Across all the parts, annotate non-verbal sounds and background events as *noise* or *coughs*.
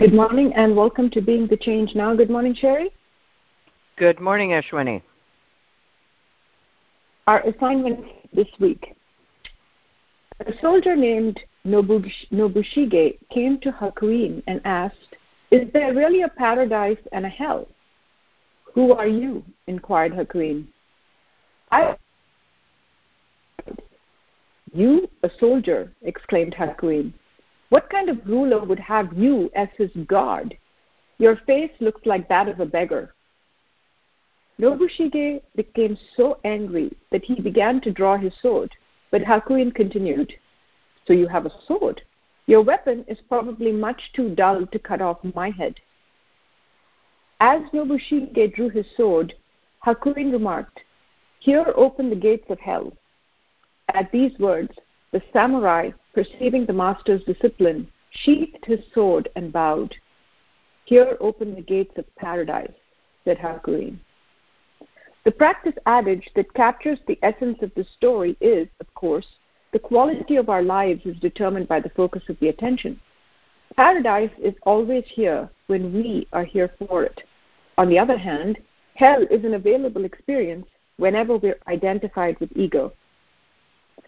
Good morning and welcome to Being the Change Now. Good morning, Cheri. Good morning, Ashwini. Our assignment this week. A soldier named Nobushige came to Hakuin and asked, Is there really a paradise and a hell? Who are you? inquired Hakuin. I. You, a soldier, exclaimed Hakuin. What kind of ruler would have you as his guard? Your face looks like that of a beggar. Nobushige became so angry that he began to draw his sword, but Hakuin continued, So you have a sword? Your weapon is probably much too dull to cut off my head. As Nobushige drew his sword, Hakuin remarked, Here open the gates of hell. At these words, the samurai, perceiving the master's discipline, sheathed his sword and bowed. Here open the gates of paradise, said Hakuin. The practice adage that captures the essence of the story is, of course, the quality of our lives is determined by the focus of the attention. Paradise is always here when we are here for it. On the other hand, hell is an available experience whenever we're identified with ego.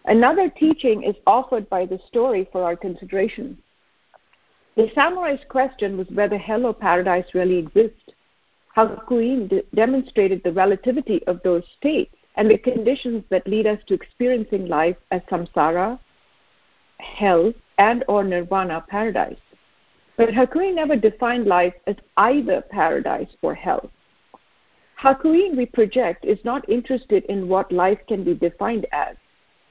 Another teaching is offered by the story for our consideration. The samurai's question was whether hell or paradise really exist. Hakuin de- demonstrated the relativity of those states and the conditions that lead us to experiencing life as samsara, hell, and or nirvana, paradise. But Hakuin never defined life as either paradise or hell. Hakuin, we project, is not interested in what life can be defined as.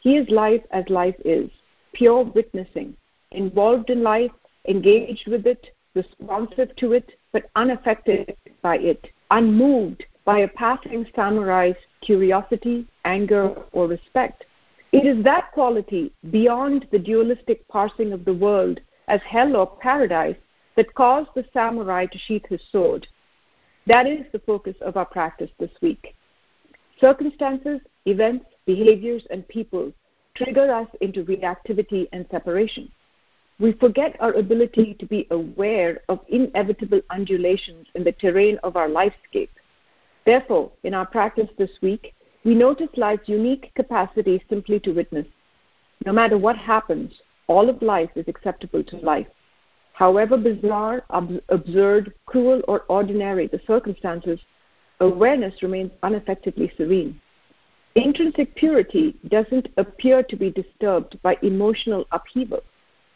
He is life as life is, pure witnessing, involved in life, engaged with it, responsive to it, but unaffected by it, unmoved by a passing samurai's curiosity, anger, or respect. It is that quality beyond the dualistic parsing of the world as hell or paradise that caused the samurai to sheath his sword. That is the focus of our practice this week. Circumstances, events, behaviors, and people trigger us into reactivity and separation. We forget our ability to be aware of inevitable undulations in the terrain of our lifescape. Therefore, in our practice this week, we notice life's unique capacity simply to witness. No matter what happens, all of life is acceptable to life. However bizarre, ab- absurd, cruel, or ordinary the circumstances, awareness remains unaffectedly serene. Intrinsic purity doesn't appear to be disturbed by emotional upheaval.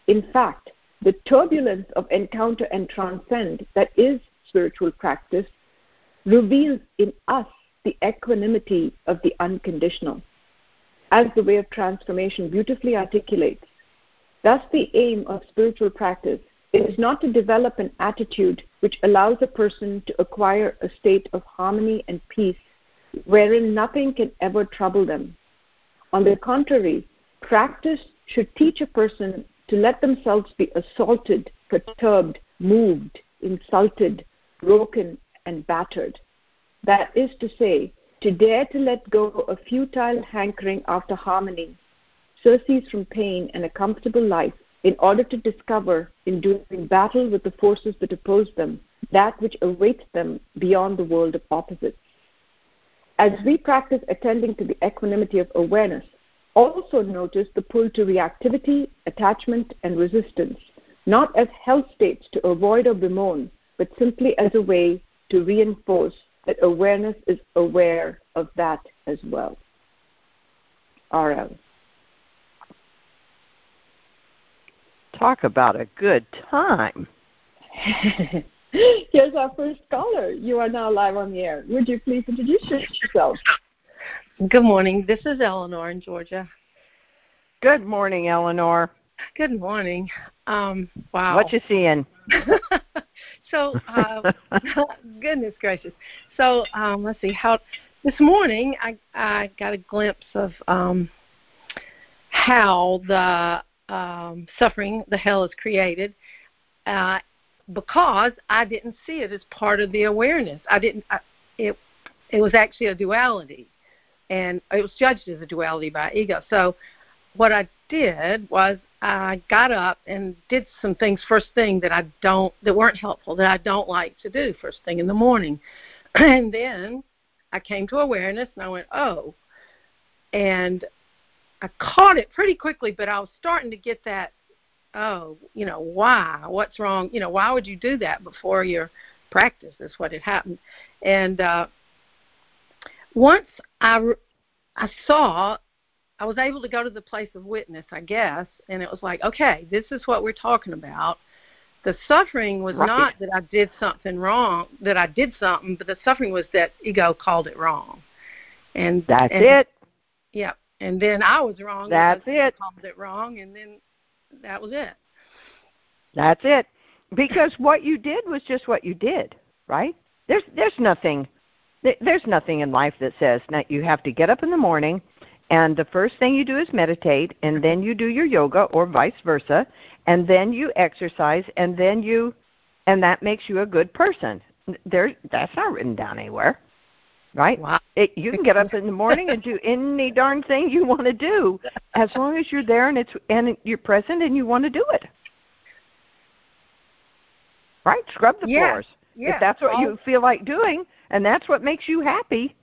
In fact, the turbulence of encounter and transcend that is spiritual practice reveals in us the equanimity of the unconditional. As the way of transformation beautifully articulates, thus the aim of spiritual practice is not to develop an attitude which allows a person to acquire a state of harmony and peace wherein nothing can ever trouble them. On the contrary, practice should teach a person to let themselves be assaulted, perturbed, moved, insulted, broken, and battered. That is to say, to dare to let go a futile hankering after harmony, surcease from pain and a comfortable life, in order to discover, in doing battle with the forces that oppose them, that which awaits them beyond the world of opposites. As we practice attending to the equanimity of awareness, also notice the pull to reactivity, attachment, and resistance, not as hell states to avoid or bemoan, but simply as a way to reinforce that awareness is aware of that as well. RL. Talk about a good time. *laughs* *laughs* Here's our first caller. You are now live on the air. Would you please introduce yourself? Good morning. This is Eleanor in Georgia. Good morning, Eleanor. Good morning. Um, wow. What you seeing? *laughs* so, uh, *laughs* goodness gracious. So, um, let's see. How this morning I I got a glimpse of um, how the um, suffering, the hell, is created, uh, because I didn't see it as part of the awareness. I didn't. I, it it was actually a duality, and it was judged as a duality by ego. So what I did was I got up and did some things first thing that I don't that weren't helpful that I don't like to do first thing in the morning. *clears throat* And then I came to awareness and I went, "Oh." And I caught it pretty quickly, but I was starting to get that oh, you know, why? What's wrong? You know, why would you do that before your practice? Is what had happened. And uh once I I saw I was able to go to the place of witness, I guess, and it was like, okay, this is what we're talking about. The suffering was right. not that I did something wrong, that I did something, but the suffering was that ego called it wrong. And that's and, it. Yeah, and then I was wrong. That's it. Called it wrong, and then that was it. That's it. Because what you did was just what you did, right? There's there's nothing there's nothing in life that says that you have to get up in the morning and the first thing you do is meditate and then you do your yoga or vice versa and then you exercise and then you and that makes you a good person there that's not written down anywhere right wow. it, you can get up in the morning and *laughs* do any darn thing you want to do as long as you're there and it's and you're present and you want to do it right scrub the yeah. floors yeah. if that's what All, you feel like doing and that's what makes you happy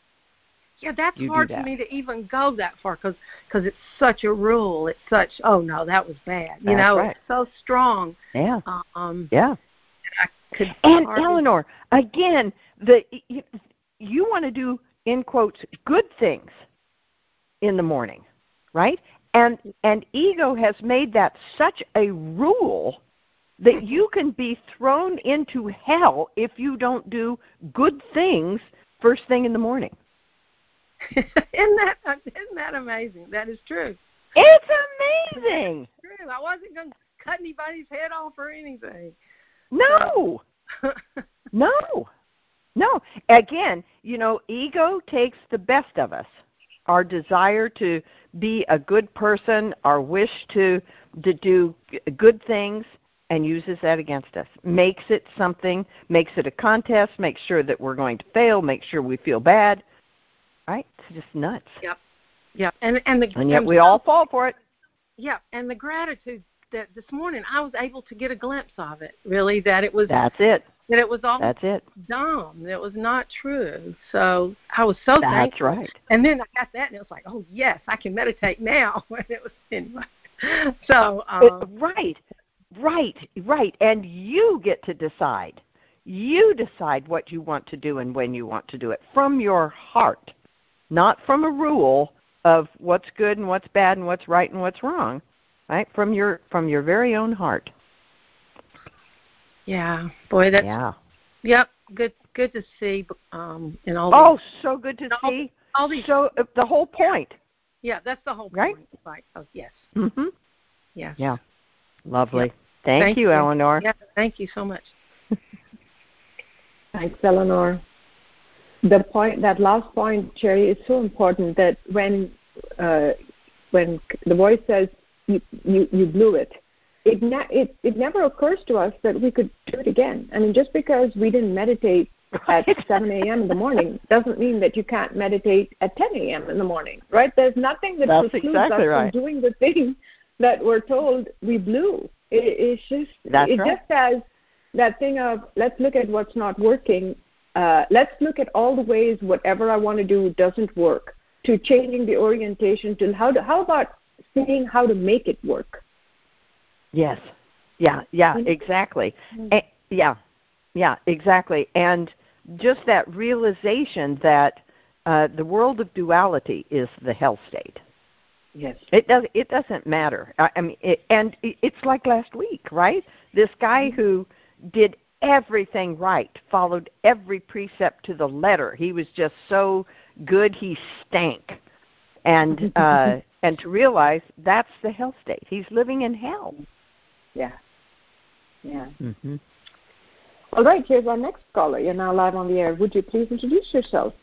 yeah, that's hard that. for me to even go that far because cause it's such a rule. It's such oh no, that was bad. You that's know, right. it's so strong. Yeah. Um, yeah. I could and hardly... Eleanor, again, the you, want to do in quotes good things in the morning, right? And and ego has made that such a rule that you can be thrown into hell if you don't do good things first thing in the morning. *laughs* isn't that isn't that amazing? That is true. It's amazing. true. I wasn't going to cut anybody's head off or anything. No. *laughs* no. No. Again, you know, ego takes the best of us. Our desire to be a good person, our wish to to do good things and uses that against us. Makes it something, makes it a contest, makes sure that we're going to fail, makes sure we feel bad right? It's just nuts. Yep. Yep. And and the and yet we all fall for it. Yeah, and the gratitude that this morning I was able to get a glimpse of it. Really, that it was. That's it. That it was all. That's it. Dumb. That it was not true. So I was so That's thankful. right. And then I got that, and it was like, oh yes, I can meditate now. *laughs* And it was anyway. *laughs* So. Um, it, right. Right. Right. And you get to decide. You decide what you want to do and when you want to do it from your heart not from a rule of what's good and what's bad and what's right and what's wrong, right? From your from your very own heart. Yeah, boy, that's yeah. Yep, good good to see. Um, in all. Oh, these, so good to all, see. All these. So uh, the whole point. Yeah, that's the whole right? point. Right. Oh, yes. Mhm. Yes. Yeah. Lovely. Yep. Thank, thank you, you, Eleanor. Yeah, thank you so much. *laughs* Thanks, Eleanor the point that last point Cheri is so important that when uh, when the voice says you, you, you blew it it, ne- it it never occurs to us that we could do it again i mean just because we didn't meditate at 7 a.m. in the morning *laughs* doesn't mean that you can't meditate at 10 a.m. in the morning, right? There's nothing that That's precludes exactly us right. from doing the thing that we're told we blew. It, it's just That's it right. just has that thing of let's look at what's not working uh, let's look at all the ways whatever I want to do doesn't work, to changing the orientation to how to, how about seeing how to make it work? Yes. Yeah, yeah, exactly. Mhm. A- yeah. Yeah, exactly. And just that realization that uh, the world of duality is the hell state. Yes. It does. It doesn't matter. I, I mean, it, and it, it's like last week, right? This guy Mm-hmm. who did everything right, followed every precept to the letter. He was just so good he stank. And *laughs* uh and to realize that's the hell state. He's living in hell. Yeah. Yeah. Mm-hmm. All right, here's our next caller. You're now live on the air. Would you please introduce yourself?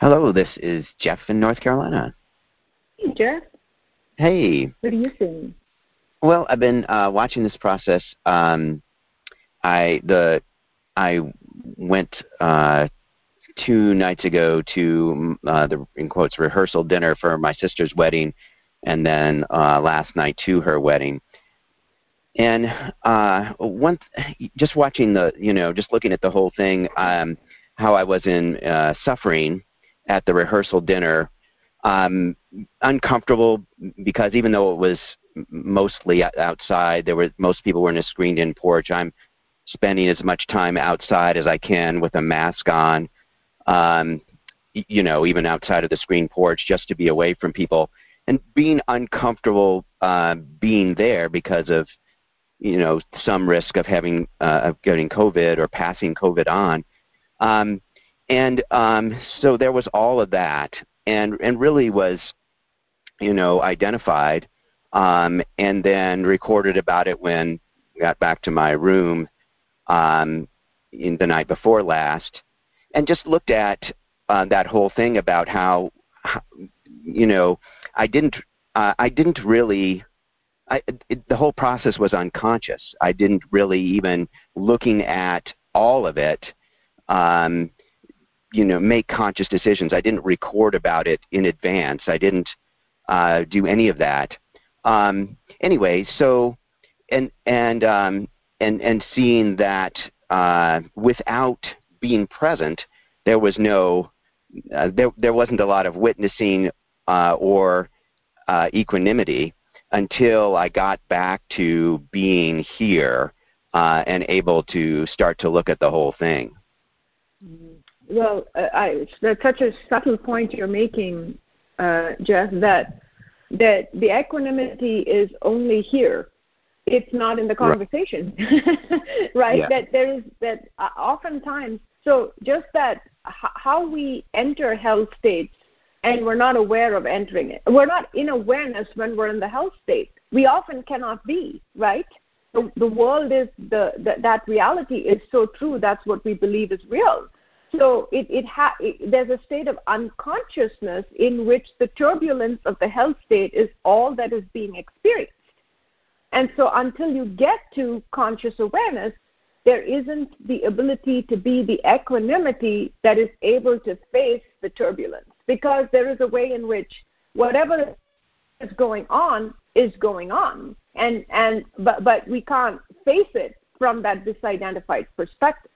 Hello, this is Jeff in North Carolina. Hey, Jeff. Hey. What are you seeing? Well, I've been uh, watching this process. Um, I the I went uh, two nights ago to uh, the in quotes rehearsal dinner for my sister's wedding, and then uh, last night to her wedding. And uh, one, just watching the, you know, just looking at the whole thing, um, how I was in uh, suffering at the rehearsal dinner, um, uncomfortable because even though it was mostly outside, there were most people were in a screened-in porch. I'm spending as much time outside as I can with a mask on. Um, you know, even outside of the screen porch, just to be away from people and being uncomfortable uh, being there because of you know some risk of having uh, of getting COVID or passing COVID on, um, and um, so there was all of that, and and really was you know identified, um, and then recorded about it when got back to my room um, in the night before last, and just looked at uh, that whole thing about how, how you know I didn't uh, I didn't really I, it, the whole process was unconscious. I didn't really even looking at all of it, um, you know, make conscious decisions. I didn't record about it in advance. I didn't uh, do any of that. Um, anyway, so and and um, and and seeing that uh, without being present, there was no uh, there there wasn't a lot of witnessing uh, or uh, equanimity until I got back to being here uh, and able to start to look at the whole thing. Mm-hmm. Well, I, that's such a subtle point you're making, uh, Jeff. That that the equanimity is only here. It's not in the conversation, right? *laughs* right? Yeah. That there is that uh, oftentimes. So just that how we enter hell states and we're not aware of entering it. We're not in awareness when we're in the hell state. We often cannot be, right? The, the world is the, the that reality is so true. That's what we believe is real. So it, it, ha- it there's a state of unconsciousness in which the turbulence of the hell state is all that is being experienced. And so until you get to conscious awareness, there isn't the ability to be the equanimity that is able to face the turbulence because there is a way in which whatever is going on is going on. And and but but we can't face it from that disidentified perspective.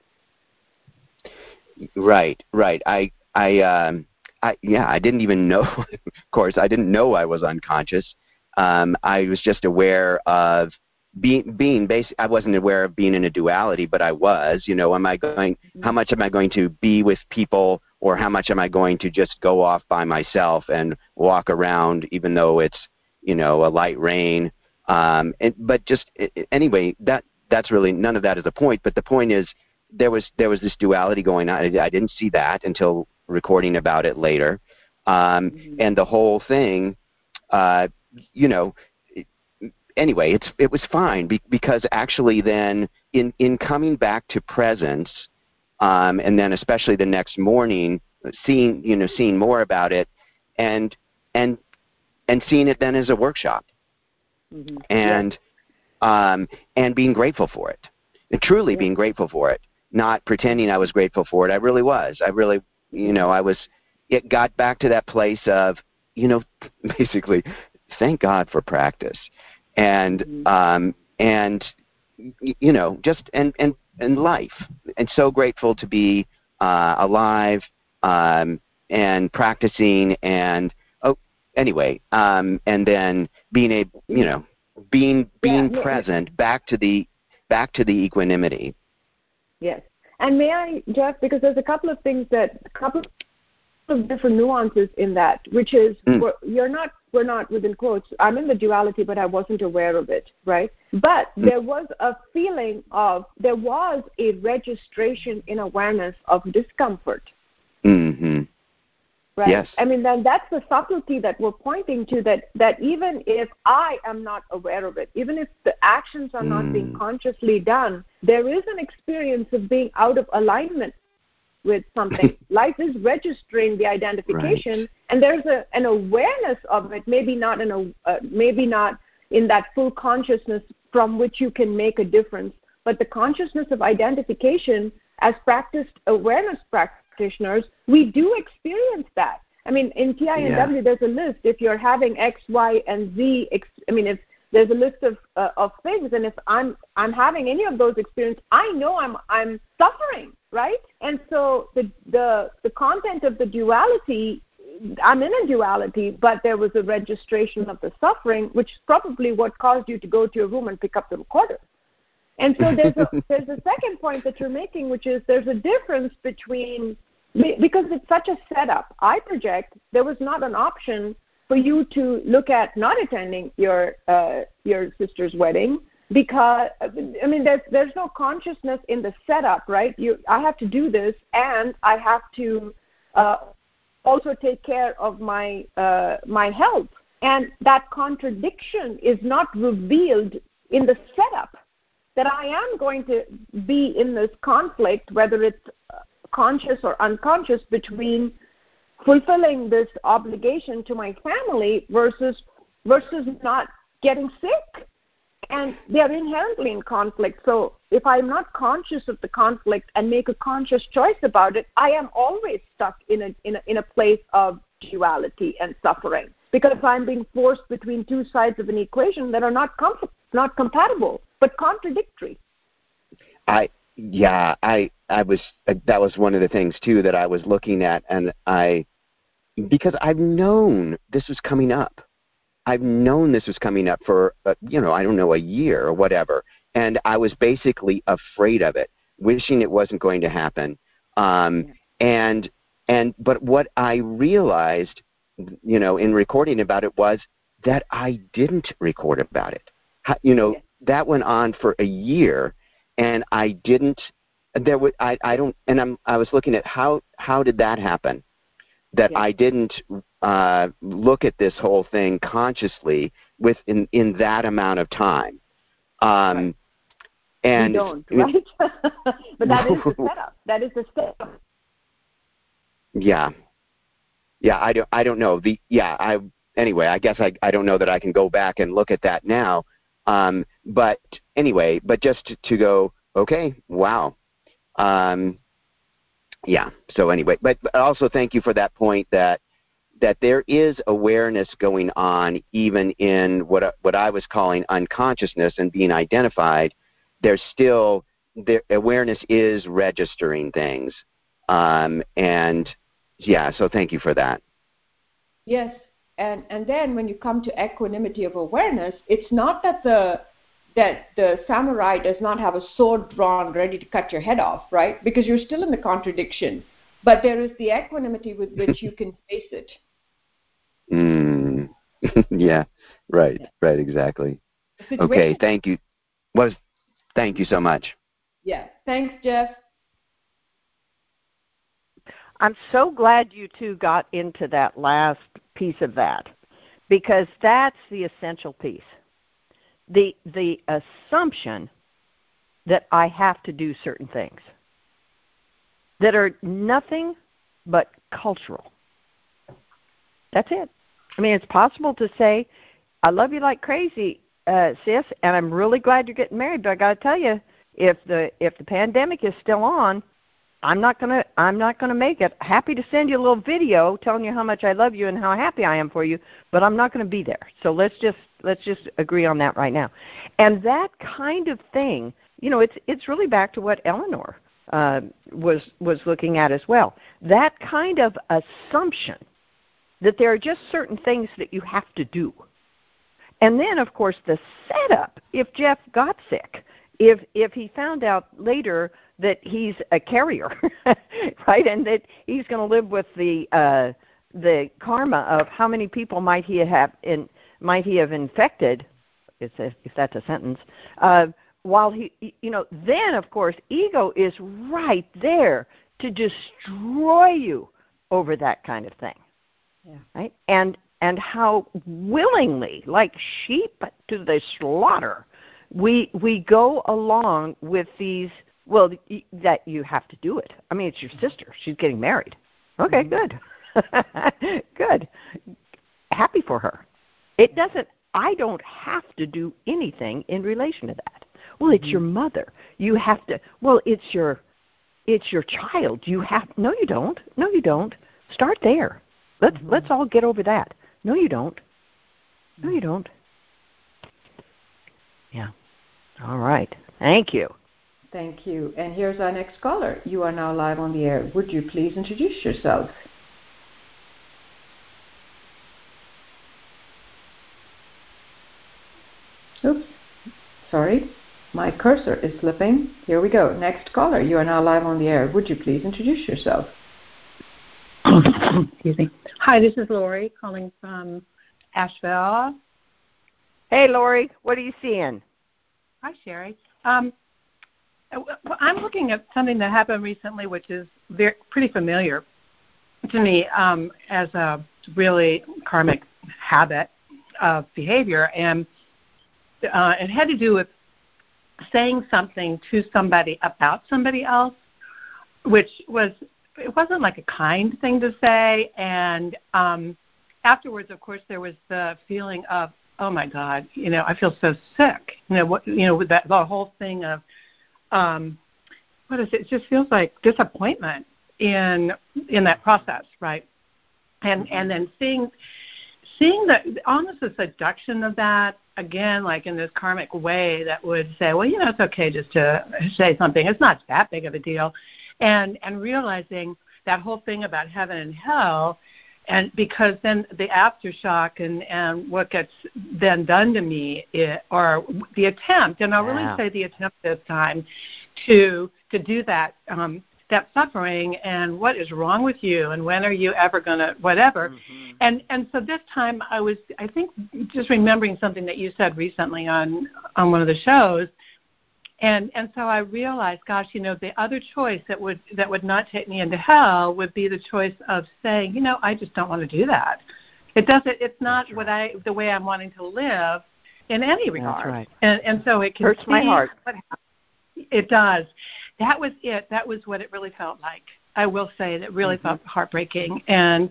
Right right. I i um i yeah i didn't even know *laughs* of course i didn't know i was unconscious. Um i was just aware of being being basic i wasn't aware of being in a duality but i was you know am i going how much am i going to be with people or how much am i going to just go off by myself and walk around even though it's you know a light rain? Um and, but just anyway that that's really none of that is the point but the point is there was there was this duality going on. I, I didn't see that until recording about it later. Um mm-hmm. and the whole thing uh you know anyway, it's it was fine be, because actually then in in coming back to presence, um, and then especially the next morning, seeing you know seeing more about it, and and and seeing it then as a workshop, mm-hmm. and yeah. um, and being grateful for it, and truly yeah. being grateful for it, not pretending I was grateful for it. I really was. I really you know I was. It got back to that place of you know *laughs* basically thank God for practice and mm-hmm. um, and you know just and and and life and so grateful to be uh, alive um, and practicing and oh anyway um, and then being a you know being being yeah, present yeah. back to the back to the equanimity yes and may i jeff because there's a couple of things that a couple of different nuances in that which is mm. you're not we're not within quotes i'm in the duality but i wasn't aware of it right but mm. there was a feeling of there was a registration in awareness of discomfort mm-hmm. right yes i mean then that's the subtlety that we're pointing to that that even if i am not aware of it even if the actions are mm. not being mm. consciously done there is an experience of being out of alignment with something. *laughs* Life is registering the identification, right. and there's a, an awareness of it. Maybe not in a, uh, maybe not in that full consciousness from which you can make a difference, but the consciousness of identification as practiced awareness practitioners, we do experience that. I mean, in TINW, yeah. there's a list. If you're having X, Y, and Z, I mean, if there's a list of uh, of things, and if I'm I'm having any of those experiences, I know I'm I'm suffering, right? And so the the the content of the duality I'm in a duality, but there was a registration of the suffering, which is probably what caused you to go to your room and pick up the recorder. And so there's a, *laughs* there's a second point that you're making, which is there's a difference between because it's such a setup. I project there was not an option for you to look at not attending your uh, your sister's wedding because I mean there's there's no consciousness in the setup, right? You I have to do this and I have to uh, also take care of my uh, my health, and that contradiction is not revealed in the setup. That I am going to be in this conflict, whether it's conscious or unconscious, between fulfilling this obligation to my family versus versus not getting sick and they are inherently in conflict. So if i'm not conscious of the conflict and make a conscious choice about it i am always stuck in a in a, in a place of duality and suffering. Because i'm being forced between two sides of an equation that are not com- not compatible but contradictory. I yeah i i was uh, that was one of the things too that i was looking at and i because i've known this was coming up i've known this was coming up for uh, you know i don't know a year or whatever and i was basically afraid of it wishing it wasn't going to happen um and and but what i realized you know in recording about it was that i didn't record about it you know that went on for a year and I didn't. There was I I don't and I'm I was looking at how how did that happen that yeah. I didn't uh, look at this whole thing consciously within in that amount of time. Um. And you don't, right? *laughs* but that is the *laughs* setup. That is the setup. Yeah, yeah. I don't. I don't know. The yeah. I anyway. I guess I I don't know that I can go back and look at that now. Um, but anyway, but just to, to go, okay, wow. Um, yeah. So anyway, but, but also thank you for that point that that there is awareness going on even in what what I was calling unconsciousness and being identified. There's still the awareness is registering things, um, and yeah. So thank you for that. Yes, and and then when you come to equanimity of awareness it's not that the that the samurai does not have a sword drawn ready to cut your head off right because you're still in the contradiction but there is the equanimity with which *laughs* you can face it mm. *laughs* yeah right yeah. right exactly okay thank you was thank you so much yeah thanks jeff I'm so glad you two got into that last piece of that because that's the essential piece. The the assumption that I have to do certain things that are nothing but cultural. That's it. I mean, it's possible to say, "I love you like crazy, uh, sis," and I'm really glad you're getting married. But I got to tell you, if the if the pandemic is still on, I'm not gonna I'm not gonna make it. Happy to send you a little video telling you how much I love you and how happy I am for you, but I'm not gonna be there. So let's just let's just agree on that right now. And that kind of thing, you know, it's it's really back to what Eleanor uh, was was looking at as well. That kind of assumption that there are just certain things that you have to do. And then of course the setup, if Jeff got sick, if if he found out later that he's a carrier, *laughs* right, and that he's going to live with the uh, the karma of how many people might he have in might he have infected, if, if that's a sentence. Uh, while he, you know, then of course ego is right there to destroy you over that kind of thing, yeah. right? And and how willingly, like sheep to the slaughter, we we go along with these well, that you have to do it. I mean, it's your sister. She's getting married. Okay, mm-hmm. good. *laughs* good. Happy for her. It doesn't I don't have to do anything in relation to that. Well, it's mm-hmm. your mother. You have to Well, it's your it's your child. You have No, you don't. No, you don't. Start there. Let's mm-hmm. let's all get over that. No, you don't. No, you don't. Yeah. All right. Thank you. Thank you. And here's our next caller. You are now live on the air. Would you please introduce yourself? Oops. Sorry. My cursor is slipping. Here we go. Next caller. You are now live on the air. Would you please introduce yourself? *coughs* Excuse me. Hi, this is Lori calling from Asheville. Hey, Lori. What are you seeing? Hi, Cheri. Um, I'm looking at something that happened recently, which is very, pretty familiar to me um, as a really karmic habit of behavior, and uh, it had to do with saying something to somebody about somebody else, which was it wasn't like a kind thing to say, and um, afterwards, of course, there was the feeling of oh my god, you know, I feel so sick. You know, what you know, with that the whole thing of um, what is it? It just feels like disappointment in in that process, right? And and then seeing seeing the almost the seduction of that again, like in this karmic way that would say, well, you know, it's okay just to say something. It's not that big of a deal, and and realizing that whole thing about heaven and hell and because then the aftershock and and what gets then done to me it, or the attempt and i'll really say the attempt this time to to do that um that suffering and what is wrong with you and when are you ever going to whatever mm-hmm. and and so this time i was i think just remembering something that you said recently on on one of the shows and and so I realized, gosh, you know, the other choice that would that would not take me into hell would be the choice of saying, you know, I just don't want to do that. It doesn't. It's not right. what I the way I'm wanting to live in any regard. That's right. And and so it can hurts my heart. It does. That was it. That was what it really felt like. I will say that really mm-hmm. felt heartbreaking and.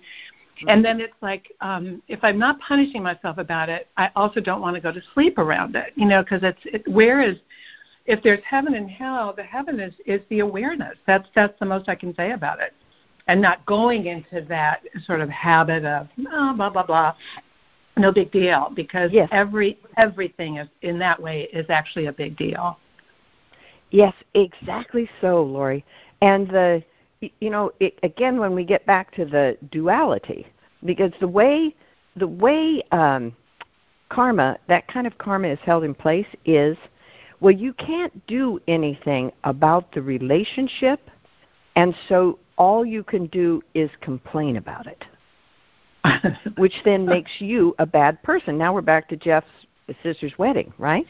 And then it's like, um, if I'm not punishing myself about it, I also don't want to go to sleep around it, you know, because it's it, where is if there's heaven and hell, the heaven is, is the awareness. That's that's the most I can say about it. And not going into that sort of habit of oh, blah blah blah. No big deal because yes. every everything is in that way is actually a big deal. Yes, exactly so, Lori. And the you know, it, again when we get back to the duality because the way the way um karma, that kind of karma is held in place is well, you can't do anything about the relationship, and so all you can do is complain about it, *laughs* which then makes you a bad person. Now we're back to Jeff's sister's wedding, right?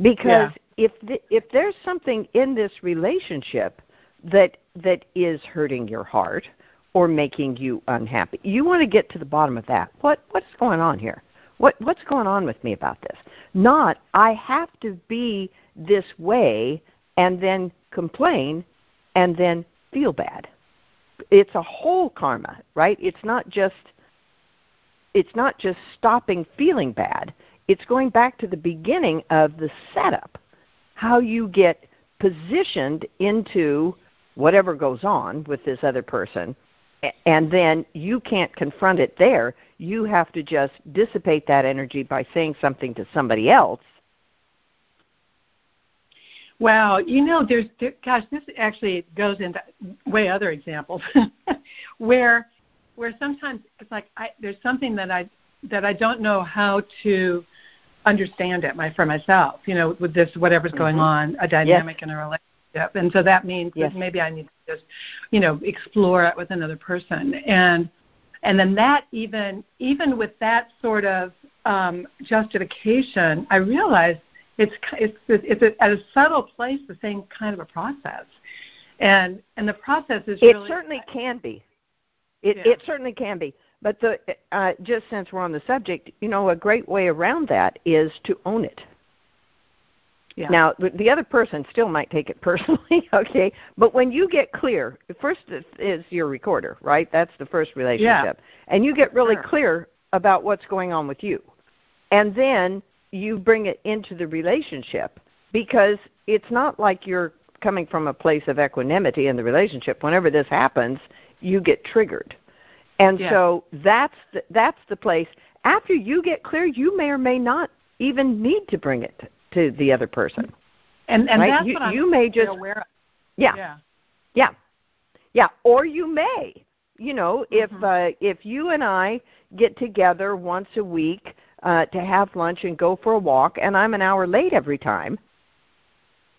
Because yeah. if the, if there's something in this relationship that that is hurting your heart or making you unhappy, you want to get to the bottom of that. What what's going on here? What what's going on with me about this? Not I have to be this way and then complain and then feel bad. It's a whole karma, right? It's not just it's not just stopping feeling bad. It's going back to the beginning of the setup. How you get positioned into whatever goes on with this other person and then you can't confront it there. You have to just dissipate that energy by saying something to somebody else Wow, you know, there's, there, gosh, this actually goes into way other examples *laughs* where, where sometimes it's like I, there's something that I that I don't know how to understand it my for myself. You know, with this whatever's mm-hmm. going on, a dynamic yes. in a relationship, and so that means yes. that maybe I need to just, you know, explore it with another person, and and then that even even with that sort of um, justification, I realized it's it's it's a, at a subtle place the same kind of a process, and and the process is it really, certainly can be, it yeah. it certainly can be. But the uh, just since we're on the subject, you know, a great way around that is to own it. Yeah. Now, the other person still might take it *laughs* personally, okay? But when you get clear, first is your recorder, right? That's the first relationship. Yeah. And you get really sure. clear about what's going on with you. And then you bring it into the relationship because it's not like you're coming from a place of equanimity in the relationship. Whenever this happens, you get triggered. And Yeah. so that's the, that's the place. After you get clear, you may or may not even need to bring it to the other person. And and Right? that's You- what I'm you may just- aware of. Yeah. Yeah. Yeah. Yeah, or you may. You know, if Mhm. uh if you and I get together once a week uh to have lunch and go for a walk and I'm an hour late every time,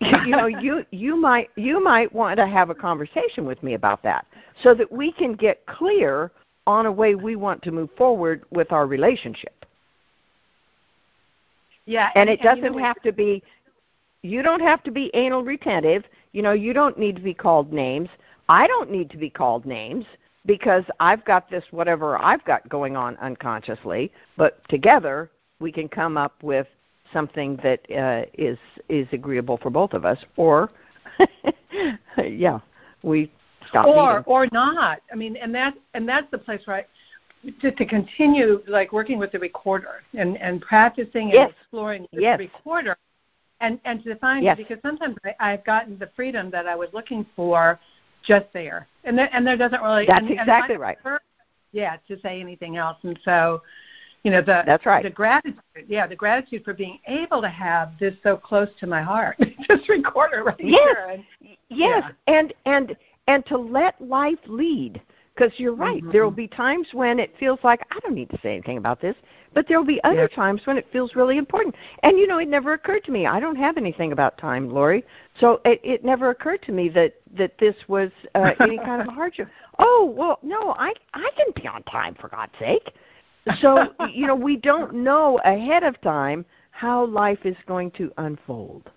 *laughs* you know, you you might you might want to have a conversation with me about that so that we can get clear on a way we want to move forward with our relationship. Yeah. And it you doesn't what- have to be you don't have to be anal retentive. You know, you don't need to be called names. I don't need to be called names because I've got this whatever I've got going on unconsciously, but together we can come up with something that uh, is is agreeable for both of us or *laughs* yeah, we stop or or not. I mean, and that's and that's the place where I, to, to continue like working with the recorder and and practicing Yes. and exploring with Yes. the recorder, and and to find Yes. because sometimes I, I've gotten the freedom that I was looking for just there, and there and there doesn't really. That's and, and exactly I right. prefer, Yeah, to say anything else, and so. You know the That's right. the gratitude, yeah, the gratitude for being able to have this so close to my heart, *laughs* this recorder right Yes. here. And, Yes, and and and to let life lead because you're right. Mhm. There will be times when it feels like I don't need to say anything about this, but there will be other times when it feels really important. And you know, it never occurred to me. I don't have anything about time, Lori, so it, it never occurred to me that that this was uh, *laughs* any kind of a hardship. Oh well, no, I I can be on time for God's sake. So *laughs* you know, we don't know ahead of time how life is going to unfold.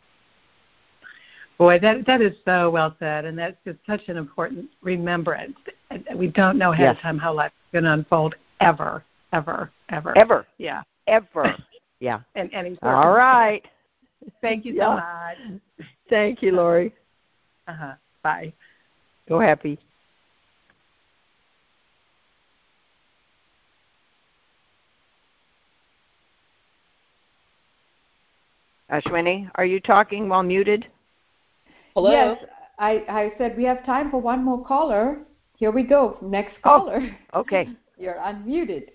Boy, that that is so well said, and that's just such an important remembrance. We don't know ahead Yes. of time how life's going to unfold ever, ever, ever. Ever, Yeah, ever. *laughs* Yeah. and any. All right. Thank you so Yeah. much. Thank you, Lori. Uh huh. Bye. Go happy. Ashwini, are you talking while muted? Hello. Yes, I, I said we have time for one more caller. Here we go. Next Oh. caller. Okay. *laughs* You're unmuted.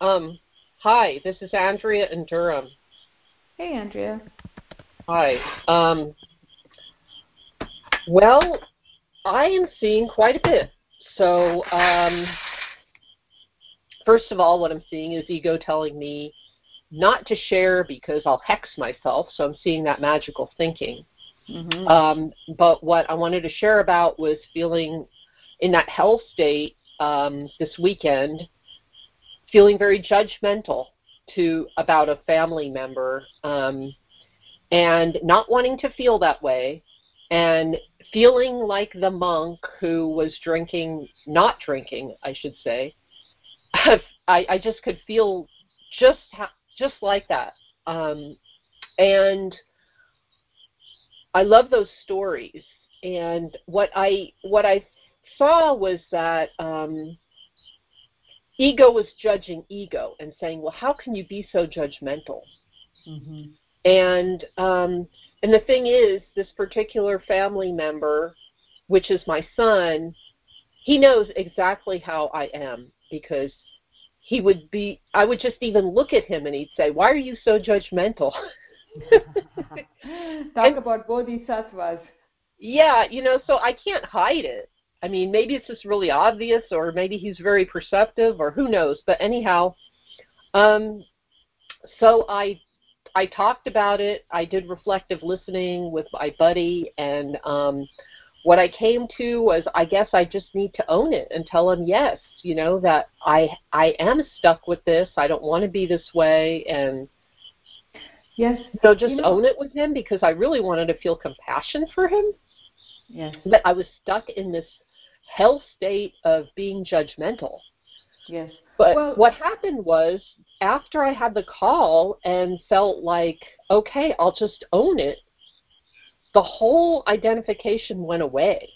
Um, hi, this is Andrea in Durham. Hey, Andrea. Hi. Um, well, I am seeing quite a bit. So, um, first of all, what I'm seeing is ego telling me not to share because I'll hex myself. So I'm seeing that magical thinking. Mm-hmm. Um, but what I wanted to share about was feeling in that hell state um, this weekend, feeling very judgmental to about a family member, um, and not wanting to feel that way, and feeling like the monk who was drinking, not drinking, I should say. *laughs* I, I just could feel just ha- just like that, um, and I love those stories. And what I what I saw was that um, ego was judging ego and saying, "Well, how can you be so judgmental?" Mm-hmm. And um, and the thing is, this particular family member, which is my son, he knows exactly how I am because he would be. I would just even look at him and he'd say, "Why are you so judgmental?" *laughs* *laughs* Talk And- about bodhisattvas. Yeah, you know, so I can't hide it. I mean, maybe it's just really obvious, or maybe he's very perceptive, or who knows. But anyhow, um, so I I talked about it. I did reflective listening with my buddy, and um, what I came to was, I guess I just need to own it and tell him yes, you know, that I I am stuck with this. I don't want to be this way, and Yes. so just You know- own it with him because I really wanted to feel compassion for him Yes. that I was stuck in this hell state of being judgmental. Yes. But Well- what happened was after I had the call and felt like, okay, I'll just own it, the whole identification went away.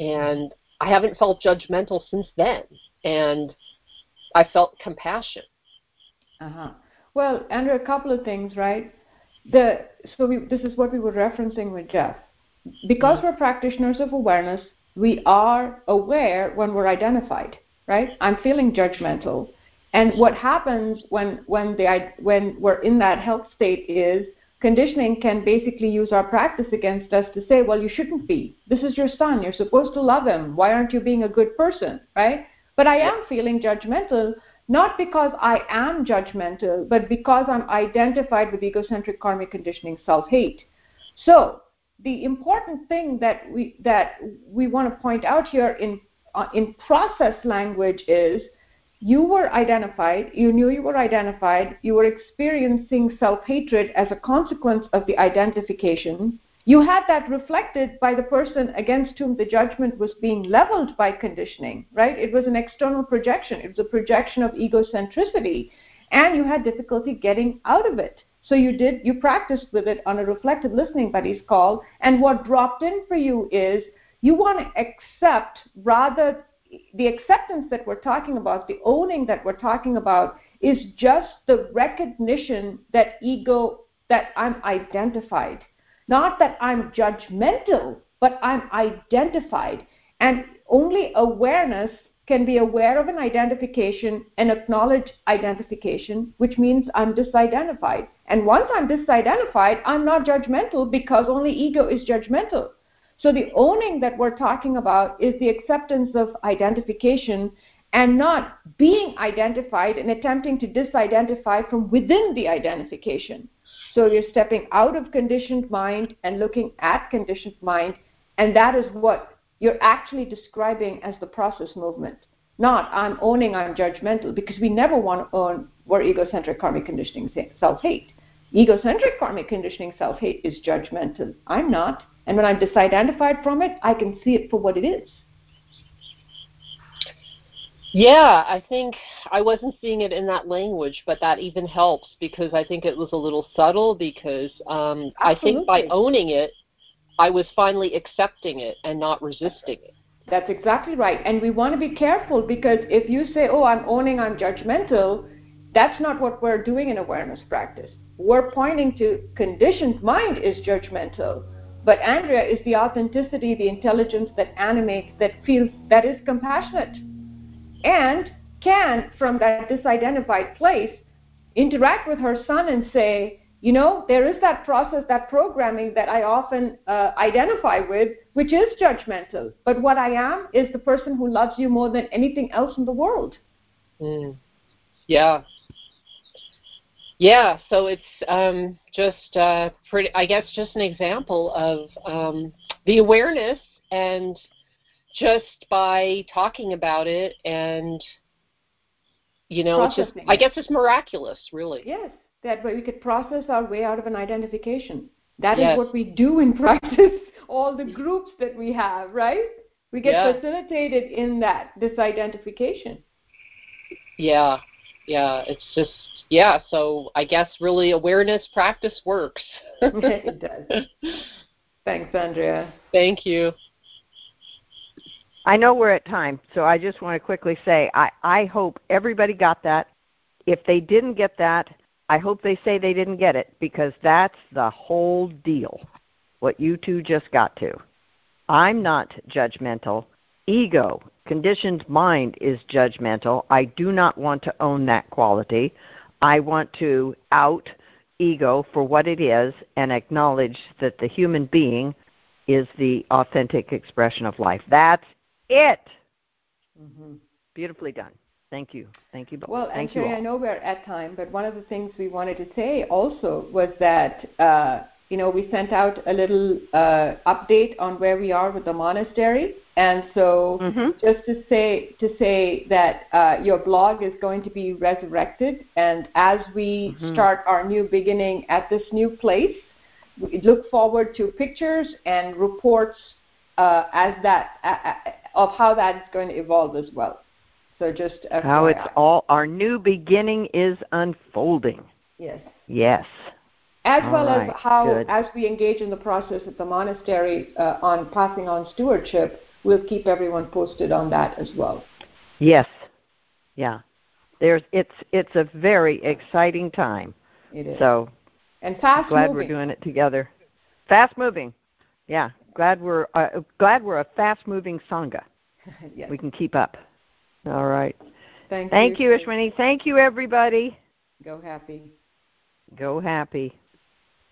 And I haven't felt judgmental since then. And I felt compassion. Uh-huh. Well, Andrea, a couple of things, right? The so we, this is what we were referencing with Jeff. Because we're practitioners of awareness, we are aware when we're identified. right? I'm feeling judgmental. And what happens when when the when we're in that hell state is conditioning can basically use our practice against us to say, well, you shouldn't be. This is your son. You're supposed to love him. Why aren't you being a good person, right? But I am feeling judgmental, not because I am judgmental, but because I'm identified with egocentric karmic conditioning self-hate. So the important thing that we that we want to point out here in uh, in process language is you were identified, you knew you were identified, you were experiencing self-hatred as a consequence of the identification. You had that reflected by the person against whom the judgment was being leveled by conditioning, right? It was an external projection. It was a projection of egocentricity. And you had difficulty getting out of it. So you did, you practiced with it on a reflective listening buddies call. And what dropped in for you is you want to accept rather the acceptance that we're talking about, the owning that we're talking about, is just the recognition that ego, that I'm identified. Not that I'm judgmental, but I'm identified. And only awareness can be aware of an identification and acknowledge identification, which means I'm disidentified. And once I'm disidentified, I'm not judgmental because only ego is judgmental. So the owning that we're talking about is the acceptance of identification and not being identified and attempting to disidentify from within the identification. So you're stepping out of conditioned mind and looking at conditioned mind, and that is what you're actually describing as the process movement. Not I'm owning I'm judgmental, because we never want to own we're egocentric karmic conditioning self hate. Egocentric karmic conditioning self hate is judgmental. I'm not. And when I'm disidentified from it, I can see it for what it is. Yeah, I think I wasn't seeing it in that language, but that even helps because I think it was a little subtle because um, I think by owning it, I was finally accepting it and not resisting it. That's exactly right. And we want to be careful because if you say, oh, I'm owning, I'm judgmental, that's not what we're doing in awareness practice. We're pointing to conditioned mind is judgmental. But Andrea is the authenticity, the intelligence that animates, that feels, that is compassionate, and can, from that disidentified place, interact with her son and say, you know, there is that process, that programming that I often uh, identify with, which is judgmental. But what I am is the person who loves you more than anything else in the world. Mm. Yeah, yeah, so it's um, just uh, pretty. I guess just an example of um, the awareness, and just by talking about it, and you know, it's just. I guess it's miraculous, really. Yes, that way we could process our way out of an identification. That yes. is what we do in *laughs* practice. All the groups that we have, right? We get yeah. facilitated in that disidentification. Yeah, yeah. It's just yeah, so I guess really awareness practice works. *laughs* *laughs* it does. Thanks, Andrea. Thank you. I know we're at time, so I just want to quickly say I, I hope everybody got that. If they didn't get that, I hope they say they didn't get it because that's the whole deal, what you two just got to. I'm not judgmental. Ego, conditioned mind, is judgmental. I do not want to own that quality. I want to out ego for what it is and acknowledge that the human being is the authentic expression of life. That's it. Mm-hmm. Beautifully done. Thank you. Thank you both. Well, Thank actually, I know we're at time, but one of the things we wanted to say also was that uh, you know, we sent out a little uh, update on where we are with the monastery. And so, mm-hmm. just to say to say that uh, your blog is going to be resurrected, and as we mm-hmm. start our new beginning at this new place, we look forward to pictures and reports uh, as that of how that's going to evolve as well. So just FYI. how it's all our new beginning is unfolding. Yes. Yes as All well right, as how, good. as we engage in the process at the monastery uh, on passing on stewardship, we'll keep everyone posted on that as well. Yes, yeah. There's it's it's a very exciting time. It is. So, and fast. Glad moving. we're doing it together. Fast moving. Yeah. Glad we're uh, glad we're a fast moving sangha. *laughs* yes. We can keep up. All right. Thank, Thank you, you, Ashwini. Thank you, everybody. Go happy. Go happy.